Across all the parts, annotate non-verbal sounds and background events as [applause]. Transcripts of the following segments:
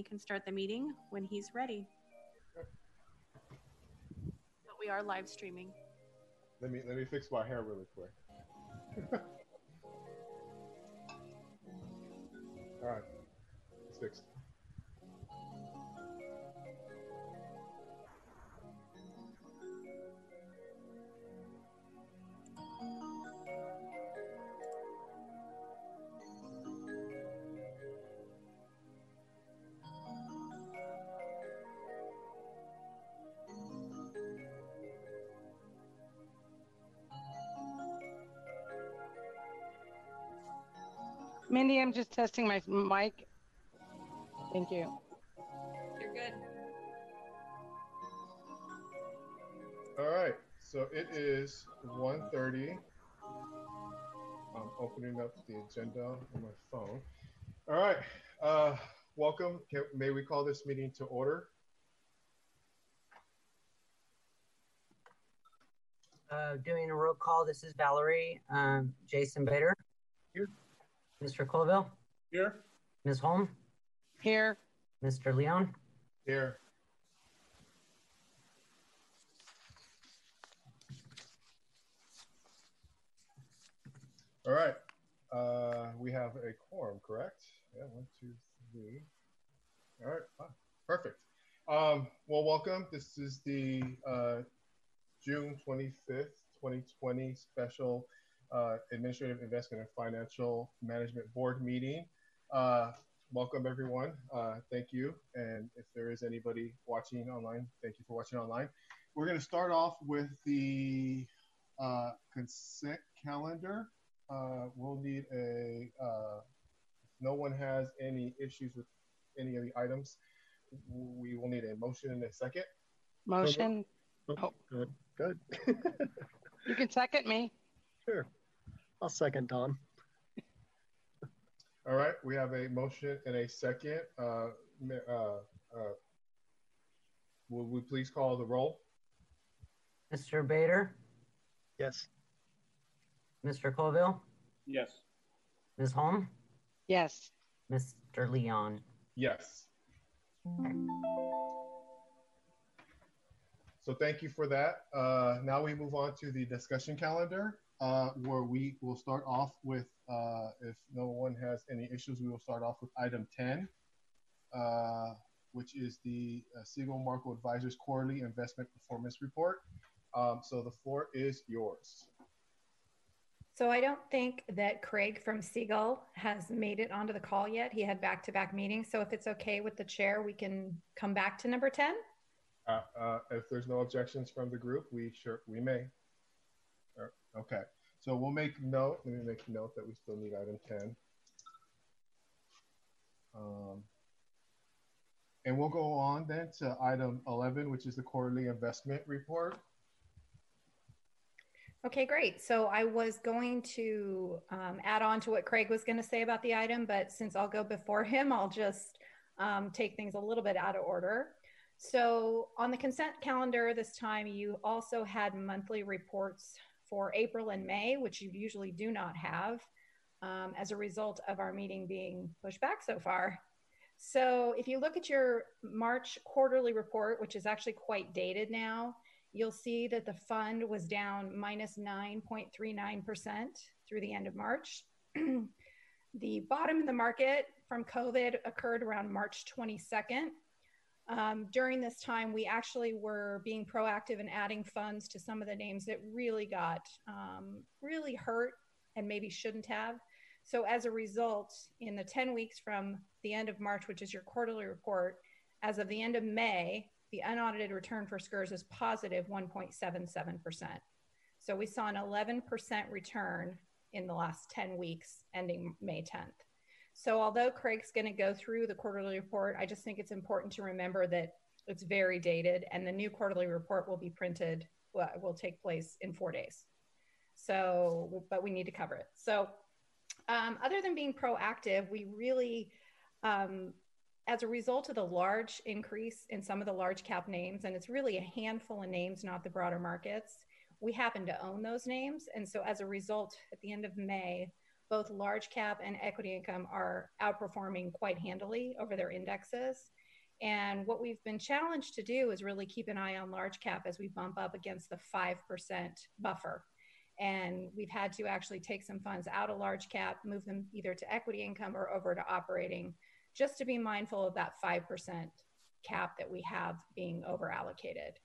he can start the meeting when he's ready. But we are live streaming. Let me let me fix my hair really quick. [laughs] All right, it's fixed. Mindy, I'm just testing my mic. Thank you. You're good. All right, so it is 1.30. I'm opening up the agenda on my phone. All right, uh, welcome. Can, may we call this meeting to order? Uh, doing a roll call, this is Valerie. Um, Jason Bader. Here. Mr. Colville. Here. Ms. Holm. Here. Mr. Leon. Here. All right, uh, we have a quorum, correct? Yeah, one, two, three. All right, fine. perfect. Um, well, welcome. This is the uh, June 25th, 2020 special uh, Administrative Investment and Financial Management Board meeting. Uh, welcome everyone. Uh, thank you. And if there is anybody watching online, thank you for watching online. We're going to start off with the uh, consent calendar. Uh, we'll need a, uh, if no one has any issues with any of the items, we will need a motion in a second. Motion. Oh, good, good. You can second me. Sure. I'll second Don. All right, we have a motion and a second. Uh, uh, uh, Will we please call the roll? Mr. Bader. Yes. Mr. Colville. Yes. Ms. Holm. Yes. Mr. Leon. Yes. So thank you for that. Uh, now we move on to the discussion calendar, uh, where we will start off with, uh, if no one has any issues, we will start off with item 10, uh, which is the uh, Segal Marco Advisors Quarterly Investment Performance Report. Um, so the floor is yours. So I don't think that Craig from Segal has made it onto the call yet. He had back-to-back meetings. So if it's okay with the chair, we can come back to number 10. Uh, uh, if there's no objections from the group, we sure we may. Okay, so we'll make note. Let me make note that we still need item ten. Um, and we'll go on then to item eleven, which is the quarterly investment report. Okay, great. So I was going to um, add on to what Craig was going to say about the item, but since I'll go before him, I'll just um, take things a little bit out of order. So on the consent calendar this time, you also had monthly reports for April and May, which you usually do not have um, as a result of our meeting being pushed back so far. So if you look at your March quarterly report, which is actually quite dated now, you'll see that the fund was down minus 9.39% through the end of March. [clears throat] the bottom of the market from COVID occurred around March 22nd. Um, during this time, we actually were being proactive in adding funds to some of the names that really got um, really hurt and maybe shouldn't have. So as a result, in the 10 weeks from the end of March, which is your quarterly report, as of the end of May, the unaudited return for SCURS is positive 1.77%. So we saw an 11% return in the last 10 weeks ending May 10th. So although Craig's going to go through the quarterly report, I just think it's important to remember that it's very dated and the new quarterly report will be printed, well, will take place in four days. So, but we need to cover it. So um, other than being proactive, we really, um, as a result of the large increase in some of the large cap names, and it's really a handful of names, not the broader markets, we happen to own those names. And so as a result, at the end of May, both large cap and equity income are outperforming quite handily over their indexes. And what we've been challenged to do is really keep an eye on large cap as we bump up against the 5% buffer. And we've had to actually take some funds out of large cap, move them either to equity income or over to operating, just to be mindful of that 5% cap that we have being over allocated.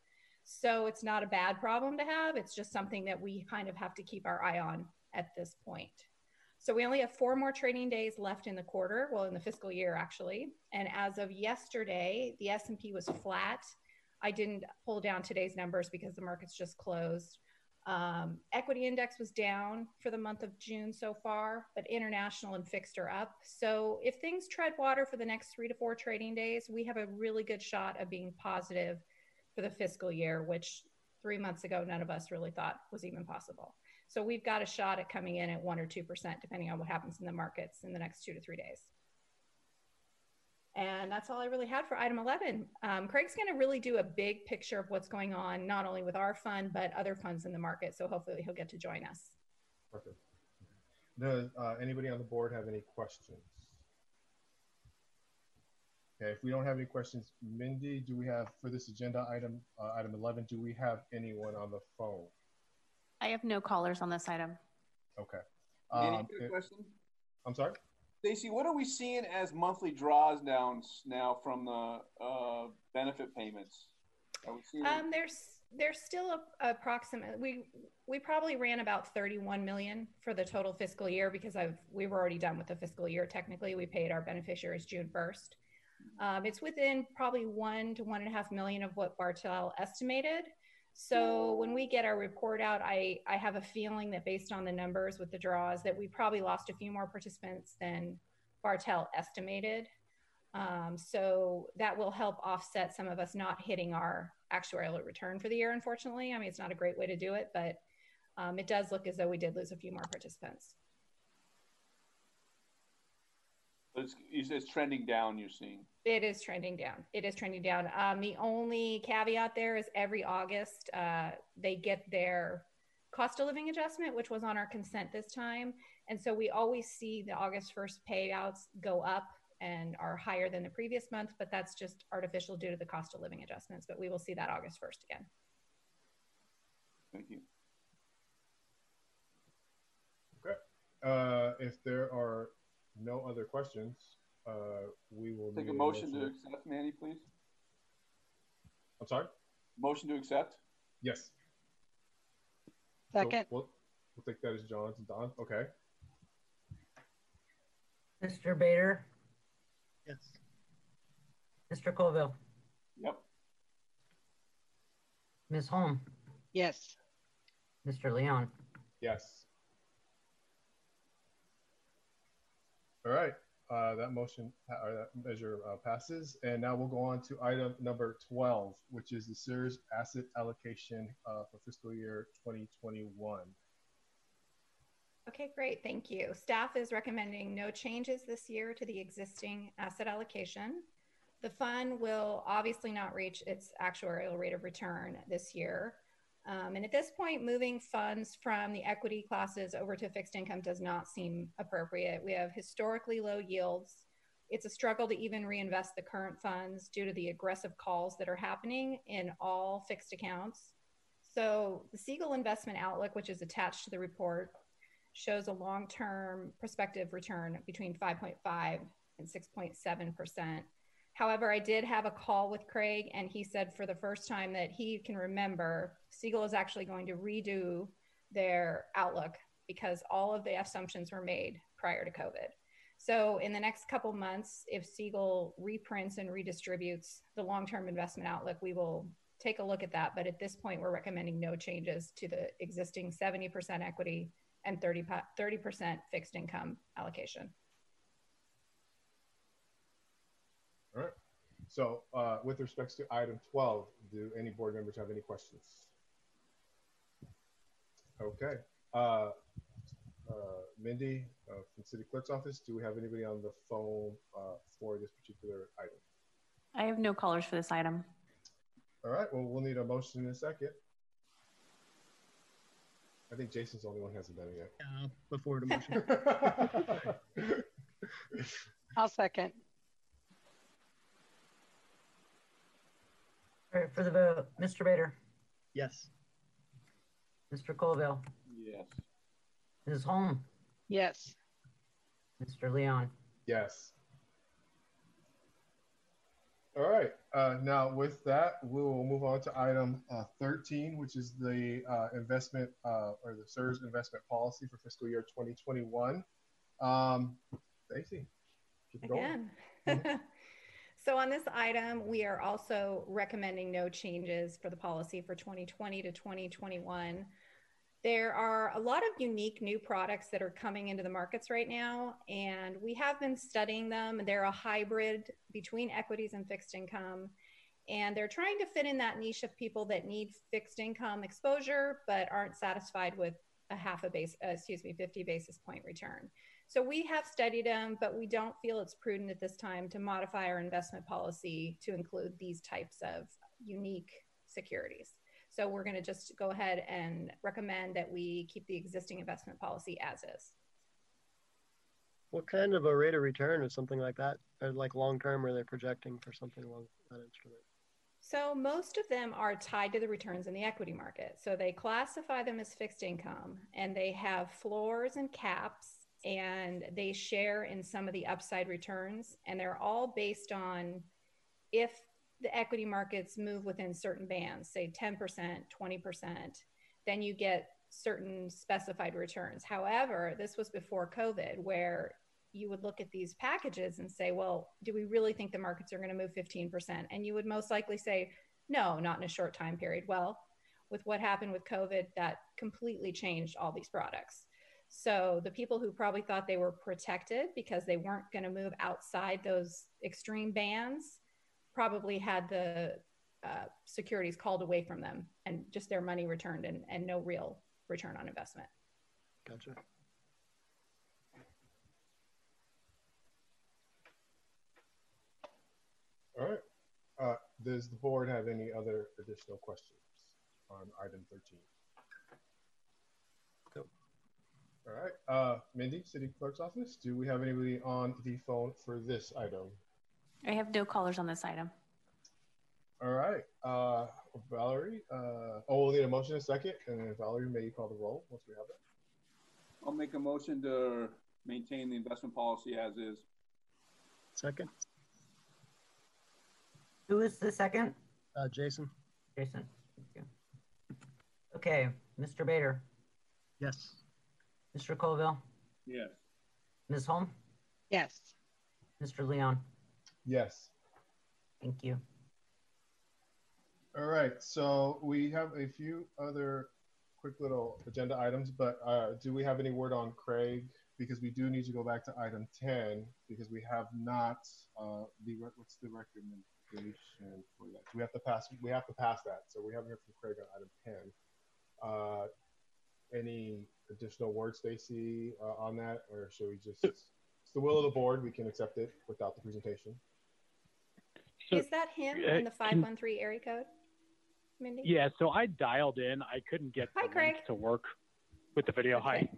So it's not a bad problem to have. It's just something that we kind of have to keep our eye on at this point. So we only have four more trading days left in the quarter, well, in the fiscal year actually. And as of yesterday, the S&P was flat. I didn't pull down today's numbers because the markets just closed. Um, equity index was down for the month of June so far, but international and fixed are up. So if things tread water for the next three to four trading days, we have a really good shot of being positive for the fiscal year, which three months ago none of us really thought was even possible. So we've got a shot at coming in at one or two percent, depending on what happens in the markets in the next two to three days. And that's all I really had for item 11. Um, Craig's going to really do a big picture of what's going on, not only with our fund, but other funds in the market. So hopefully he'll get to join us. Perfect. Does uh, anybody on the board have any questions? Okay, if we don't have any questions, Mindy, do we have for this agenda item, uh, item 11, do we have anyone on the phone? I have no callers on this item. Okay. Any Um, good question? I'm sorry? Stacy, what are we seeing as monthly draws downs now from the uh, benefit payments? Seeing? Um, there's there's still a, approximate we we probably ran about 31 million for the total fiscal year because I've we were already done with the fiscal year technically we paid our beneficiaries June 1st. Um, it's within probably one to one and a half million of what Bartel estimated. So when we get our report out, I, I have a feeling that based on the numbers with the draws that we probably lost a few more participants than Bartel estimated. Um, so that will help offset some of us not hitting our actuarial return for the year, unfortunately. I mean, it's not a great way to do it, but um, it does look as though we did lose a few more participants. It's, it's trending down, you're seeing. It is trending down. It is trending down. Um, the only caveat there is every August uh, they get their cost of living adjustment, which was on our consent this time. And so we always see the August 1st payouts go up and are higher than the previous month, but that's just artificial due to the cost of living adjustments. But we will see that August 1st again. Thank you. Okay. Uh, if there are no other questions, uh, we will Take need a motion to accept, Manny, please. I'm sorry? Motion to accept. Yes. So Second, we'll, we'll take that as John's and Don. Okay. Mr. Bader, Yes. Mr. Colville, Yep. Ms. Holm, yes. Mr. Leon. Yes. All right. Uh, that motion or that measure uh, passes. And now we'll go on to item number 12, which is the Sears asset allocation uh, for fiscal year 2021. Okay, great. Thank you. Staff is recommending no changes this year to the existing asset allocation. The fund will obviously not reach its actuarial rate of return this year. Um, and at this point, moving funds from the equity classes over to fixed income does not seem appropriate. We have historically low yields. It's a struggle to even reinvest the current funds due to the aggressive calls that are happening in all fixed accounts. So, the Segal investment outlook, which is attached to the report, shows a long term prospective return between 5.5 and 6.7%. However, I did have a call with Craig, and he said for the first time that he can remember, Segal is actually going to redo their outlook because all of the assumptions were made prior to COVID. So, in the next couple months, if Segal reprints and redistributes the long term investment outlook, we will take a look at that. But at this point, we're recommending no changes to the existing 70% equity and 30, 30% fixed income allocation. All right. So, uh, with respects to item 12, do any board members have any questions? Okay. Uh, uh, Mindy uh, from City Clerk's office, do we have anybody on the phone uh, for this particular item? I have no callers for this item. All right. Well, we'll need a motion in a second. I think Jason's the only one who hasn't done it yet. Uh, before the motion. yet. [laughs] I'll second. All right, for the vote, Mr. Bader, Yes. Mr. Colville, Yes. Ms. Holm, Yes. Mr. Leon. yes. All right. Uh, now, with that, we will move on to item uh, 13, which is the uh, investment uh, or the SERS investment policy for fiscal year 2021. Um, Stacy, keep it going. Again. [laughs] so on this item, we are also recommending no changes for the policy for 2020 to 2021. There are a lot of unique new products that are coming into the markets right now, and we have been studying them. They're a hybrid between equities and fixed income, and they're trying to fit in that niche of people that need fixed income exposure but aren't satisfied with a half a base, uh, excuse me, 50 basis point return. So we have studied them, but we don't feel it's prudent at this time to modify our investment policy to include these types of unique securities. So we're going to just go ahead and recommend that we keep the existing investment policy as is. What kind of a rate of return is something like that? Or like long term, are they projecting for something along that instrument? So most of them are tied to the returns in the equity market. So they classify them as fixed income and they have floors and caps and they share in some of the upside returns and they're all based on if the equity markets move within certain bands, say 10%, 20%, then you get certain specified returns. However, this was before COVID where you would look at these packages and say, well, do we really think the markets are going to move 15%? And you would most likely say, no, not in a short time period. Well, with what happened with COVID, that completely changed all these products. So the people who probably thought they were protected because they weren't going to move outside those extreme bands probably had the uh, securities called away from them and just their money returned and, and no real return on investment. Gotcha. All right. Uh, does the board have any other additional questions on item 13? All right. Uh, Mindy, City Clerk's Office, do we have anybody on the phone for this item? I have no callers on this item. All right. Uh, Valerie, uh, oh, we'll need a motion in a second. And then Valerie, may you call the roll once we have it? I'll make a motion to maintain the investment policy as is. Second, Who is the second? uh, Jason. Jason. Okay, Mr. Bader, Yes. Mr. Colville, Yes. Ms. Holm, Yes. Mr. Leon. Yes. Thank you. All right, so we have a few other quick little agenda items, but uh, do we have any word on Craig? Because we do need to go back to item 10 because we have not, uh, the, what's the recommendation for that? We have to pass, we have to pass that. So we haven't heard from Craig on item 10. Uh, any additional words, Stacy, uh, on that? Or should we just, it's the will of the board, we can accept it without the presentation? So, Is that him uh, in the can- 513 area code, Mindy? Yeah, so I dialed in. I couldn't get Hi, Craig. to work with the video. Hi. Okay.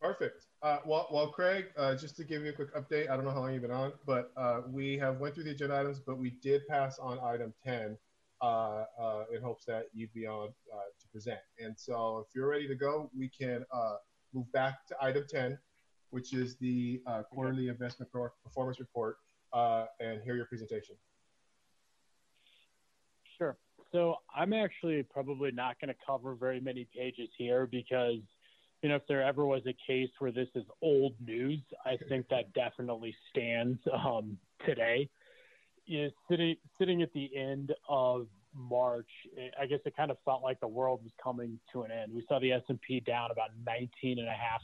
Perfect. Uh, well, well, Craig, uh, just to give you a quick update, I don't know how long you've been on, but uh, we have went through the agenda items, but we did pass on item 10 uh, uh, in hopes that you'd be on uh, to present. And so if you're ready to go, we can uh, move back to item 10, which is the quarterly investment performance report, and hear your presentation. Sure. So I'm actually probably not going to cover very many pages here because, you know, if there ever was a case where this is old news, I think that definitely stands um, today. Is sitting sitting at the end of March, I guess it kind of felt like the world was coming to an end. We saw the S&P down about 19 and a half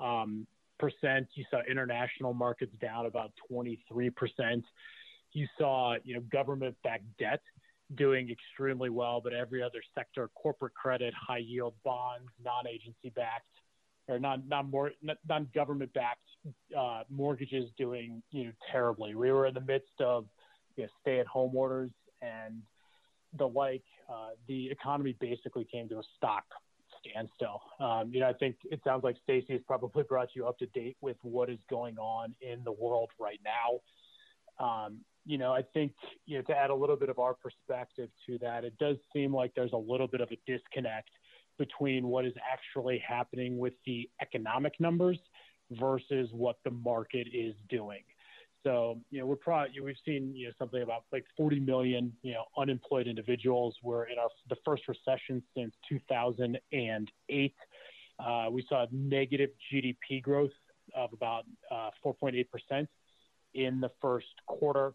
um, percent. You saw international markets down about 23 percent. You saw, you know, government-backed debt doing extremely well, but every other sector, corporate credit, high yield bonds, non-agency backed or non non non government backed uh, mortgages doing you know terribly. We were in the midst of you know, stay at home orders and the like. Uh, the economy basically came to a stop standstill. Um, you know, I think it sounds like Stacy has probably brought you up to date with what is going on in the world right now. Um, you know, I think you know to add a little bit of our perspective to that, it does seem like there's a little bit of a disconnect between what is actually happening with the economic numbers versus what the market is doing. So, you know, we're probably we've seen you know something about like 40 million you know unemployed individuals. We're in our the first recession since 2008. Uh, we saw negative GDP growth of about uh, 4.8 percent in the first quarter.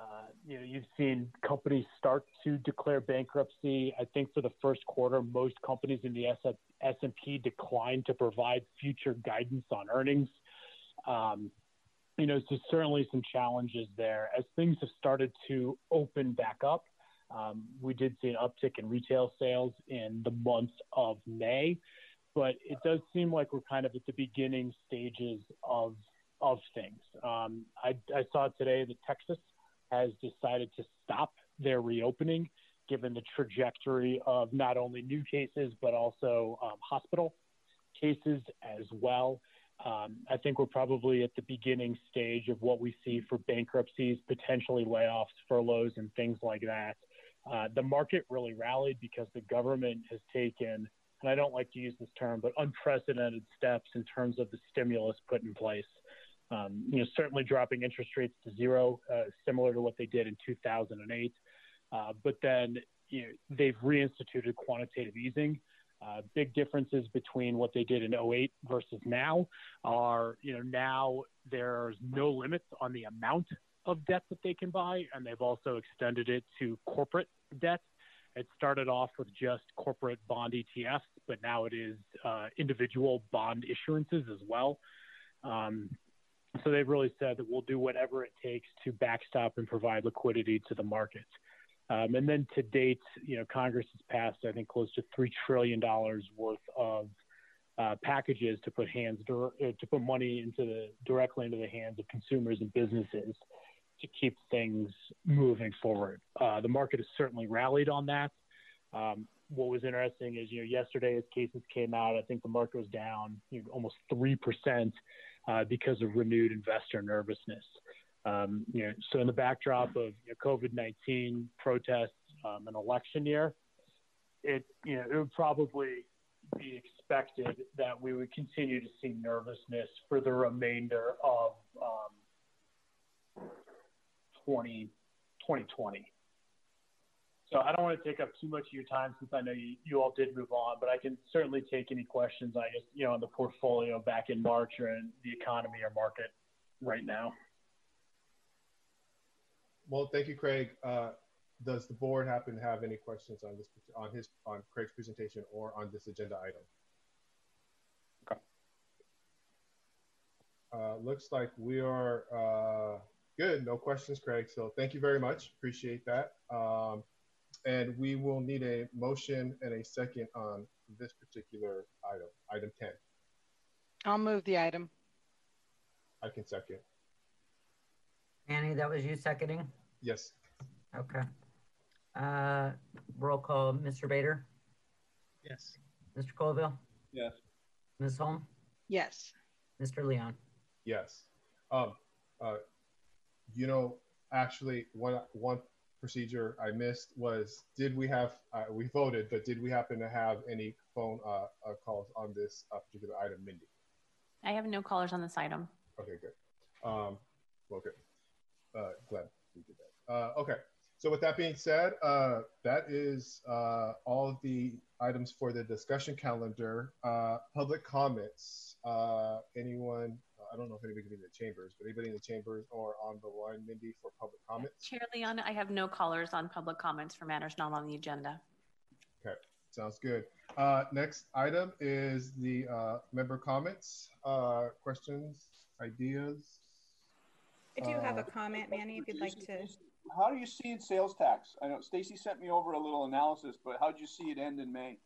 Uh, you know, you've seen companies start to declare bankruptcy. I think for the first quarter, most companies in the S&P declined to provide future guidance on earnings. Um, you know, so certainly some challenges there. As things have started to open back up, um, we did see an uptick in retail sales in the month of May, but it does seem like we're kind of at the beginning stages of of things. Um, I, I saw today that Texas has decided to stop their reopening given the trajectory of not only new cases but also um, hospital cases as well. Um, I think we're probably at the beginning stage of what we see for bankruptcies, potentially layoffs, furloughs, and things like that. Uh, the market really rallied because the government has taken, and I don't like to use this term, but unprecedented steps in terms of the stimulus put in place. Um, you know, certainly dropping interest rates to zero, uh, similar to what they did in 2008. Uh, but then you know, they've reinstituted quantitative easing. Uh, big differences between what they did in 08 versus now are, you know, now there's no limits on the amount of debt that they can buy, and they've also extended it to corporate debt. It started off with just corporate bond ETFs, but now it is uh, individual bond issuances as well. Um, so they've really said that we'll do whatever it takes to backstop and provide liquidity to the markets. Um, and then to date, you know, Congress has passed, I think, close to three trillion dollars worth of uh, packages to put hands uh, to put money into the directly into the hands of consumers and businesses to keep things moving forward. Uh, the market has certainly rallied on that. Um, what was interesting is, you know, yesterday as cases came out, I think the market was down you know, almost three percent uh, because of renewed investor nervousness. Um, you know, so in the backdrop of you know, COVID-19 protests, um, an election year, it you know it would probably be expected that we would continue to see nervousness for the remainder of um, 20, 2020. So I don't want to take up too much of your time since I know you, you all did move on, but I can certainly take any questions I guess you know on the portfolio back in March or in the economy or market right now. Well, thank you, Craig. Uh, does the board happen to have any questions on this on his on Craig's presentation or on this agenda item? Okay. Uh, looks like we are uh, good. No questions, Craig. So thank you very much. Appreciate that. Um, and we will need a motion and a second on this particular item, item 10. I'll move the item. I can second. Annie, that was you seconding? Yes. Okay. Uh, roll call, Mr. Bader, Yes. Mr. Colville, Yes. Ms. Holm, Yes. Mr. Leon. Yes. Um, uh, you know, actually, one one procedure I missed was did we have uh, we voted, but did we happen to have any phone uh, uh, calls on this uh, particular item, Mindy? I have no callers on this item. Okay, good. Um, well, good. Uh, glad we did that. Uh, okay. So with that being said, uh, that is uh, all of the items for the discussion calendar. Uh, public comments. Uh, anyone I don't know if anybody can be in the chambers, but anybody in the chambers or on the line, Mindy, for public comments? Chair Leon, I have no callers on public comments for matters not on the agenda. Okay, sounds good. Uh, next item is the uh, member comments, uh, questions, ideas. I do have a Uh, comment, Manny, if you'd like to. How do you seeing sales tax? I know Stacy sent me over a little analysis, but how did you see it end in May?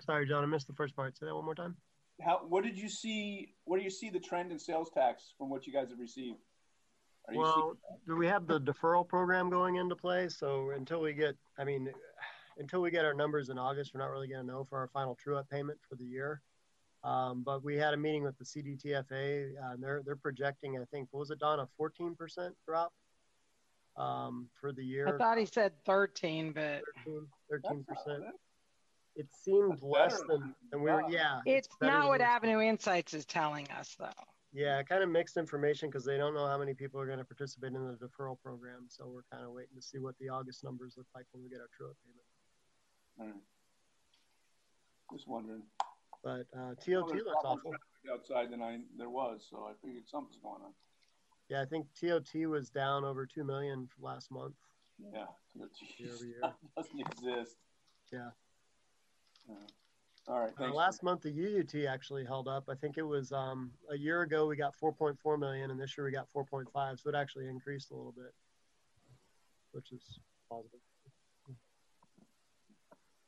Sorry, John, I missed the first part. Say that one more time. How what did you see? What do you see the trend in sales tax from what you guys have received? Are Well, do we have the deferral program going into play? So until we get, I mean, until we get our numbers in August, we're not really going to know for our final true-up payment for the year. Um, but we had a meeting with the CDTFA, uh, and they're they're projecting, I think, what was it, Don, a 14% drop um, for the year. I thought he said 13, but 13 That's percent. Not It seemed That's less than than we were. Yeah, it's better not what Avenu Insights is telling us, though. Yeah, kind of mixed information because they don't know how many people are going to participate in the deferral program. So we're kind of waiting to see what the August numbers look like when we get our true-up payment. All right. Just wondering. But uh, TOT looks a lot more awful. Outside than I, there was, so I figured something's going on. Yeah, I think TOT was down over two million last month. Yeah. Year over [laughs] year. Doesn't exist. Yeah. Yeah. All right, Uh, thanks. last month the UUT actually held up. I think it was um, a year ago we got 4.4 million, and this year we got 4.5. So it actually increased a little bit, which is positive.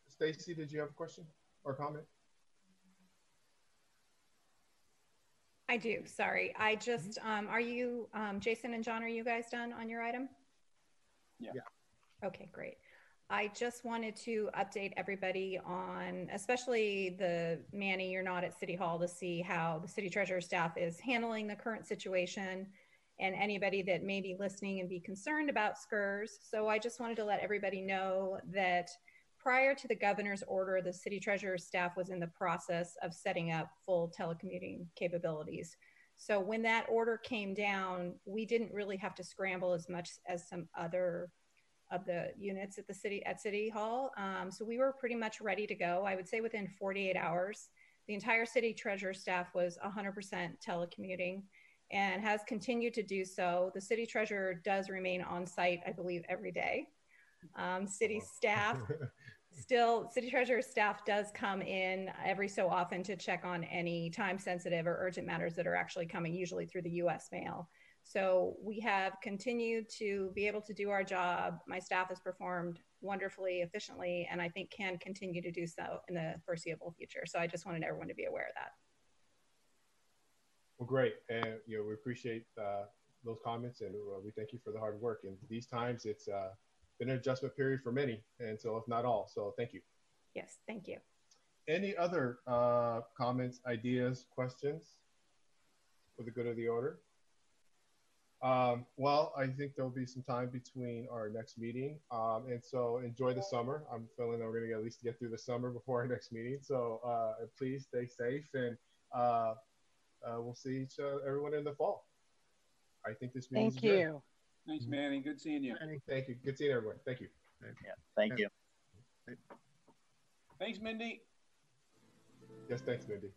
Stacy, did you have a question or comment? I do. Sorry. I just, um, are you, um, Jason and John, are you guys done on your item? Yeah. Yeah. Okay, great. I just wanted to update everybody on, especially the Manny, you're not at City Hall to see how the city treasurer staff is handling the current situation and anybody that may be listening and be concerned about SCRS. So I just wanted to let everybody know that prior to the governor's order, the city treasurer's staff was in the process of setting up full telecommuting capabilities. So when that order came down, we didn't really have to scramble as much as some other of the units at the city at City Hall. Um, so we were pretty much ready to go. I would say within 48 hours, the entire city treasurer staff was 100% telecommuting and has continued to do so. The city treasurer does remain on site, I believe, every day. Um, city staff [laughs] still city treasurer staff does come in every so often to check on any time sensitive or urgent matters that are actually coming usually through the us mail so we have continued to be able to do our job. My staff has performed wonderfully efficiently and i think can continue to do so in the foreseeable future. So i just wanted everyone to be aware of that. Well, great, and you know we appreciate uh, those comments, and uh, we thank you for the hard work. And these times, it's uh, been an adjustment period for many, and so if not all, so thank you. yes thank you. Any other uh, comments, ideas, questions? For the good of the order? Um, well, I think there'll be some time between our next meeting, um, and so enjoy the summer. I'm feeling that we're going to at least get through the summer before our [laughs] next meeting. So uh, please stay safe, and uh, uh, we'll see each uh, everyone in the fall. I think this meeting. Thank you. Thanks, Manny. Good seeing you. Thank you. Good seeing everyone. Thank you. Yeah, thank you. Thanks, Mindy. Yes, thanks, Mindy.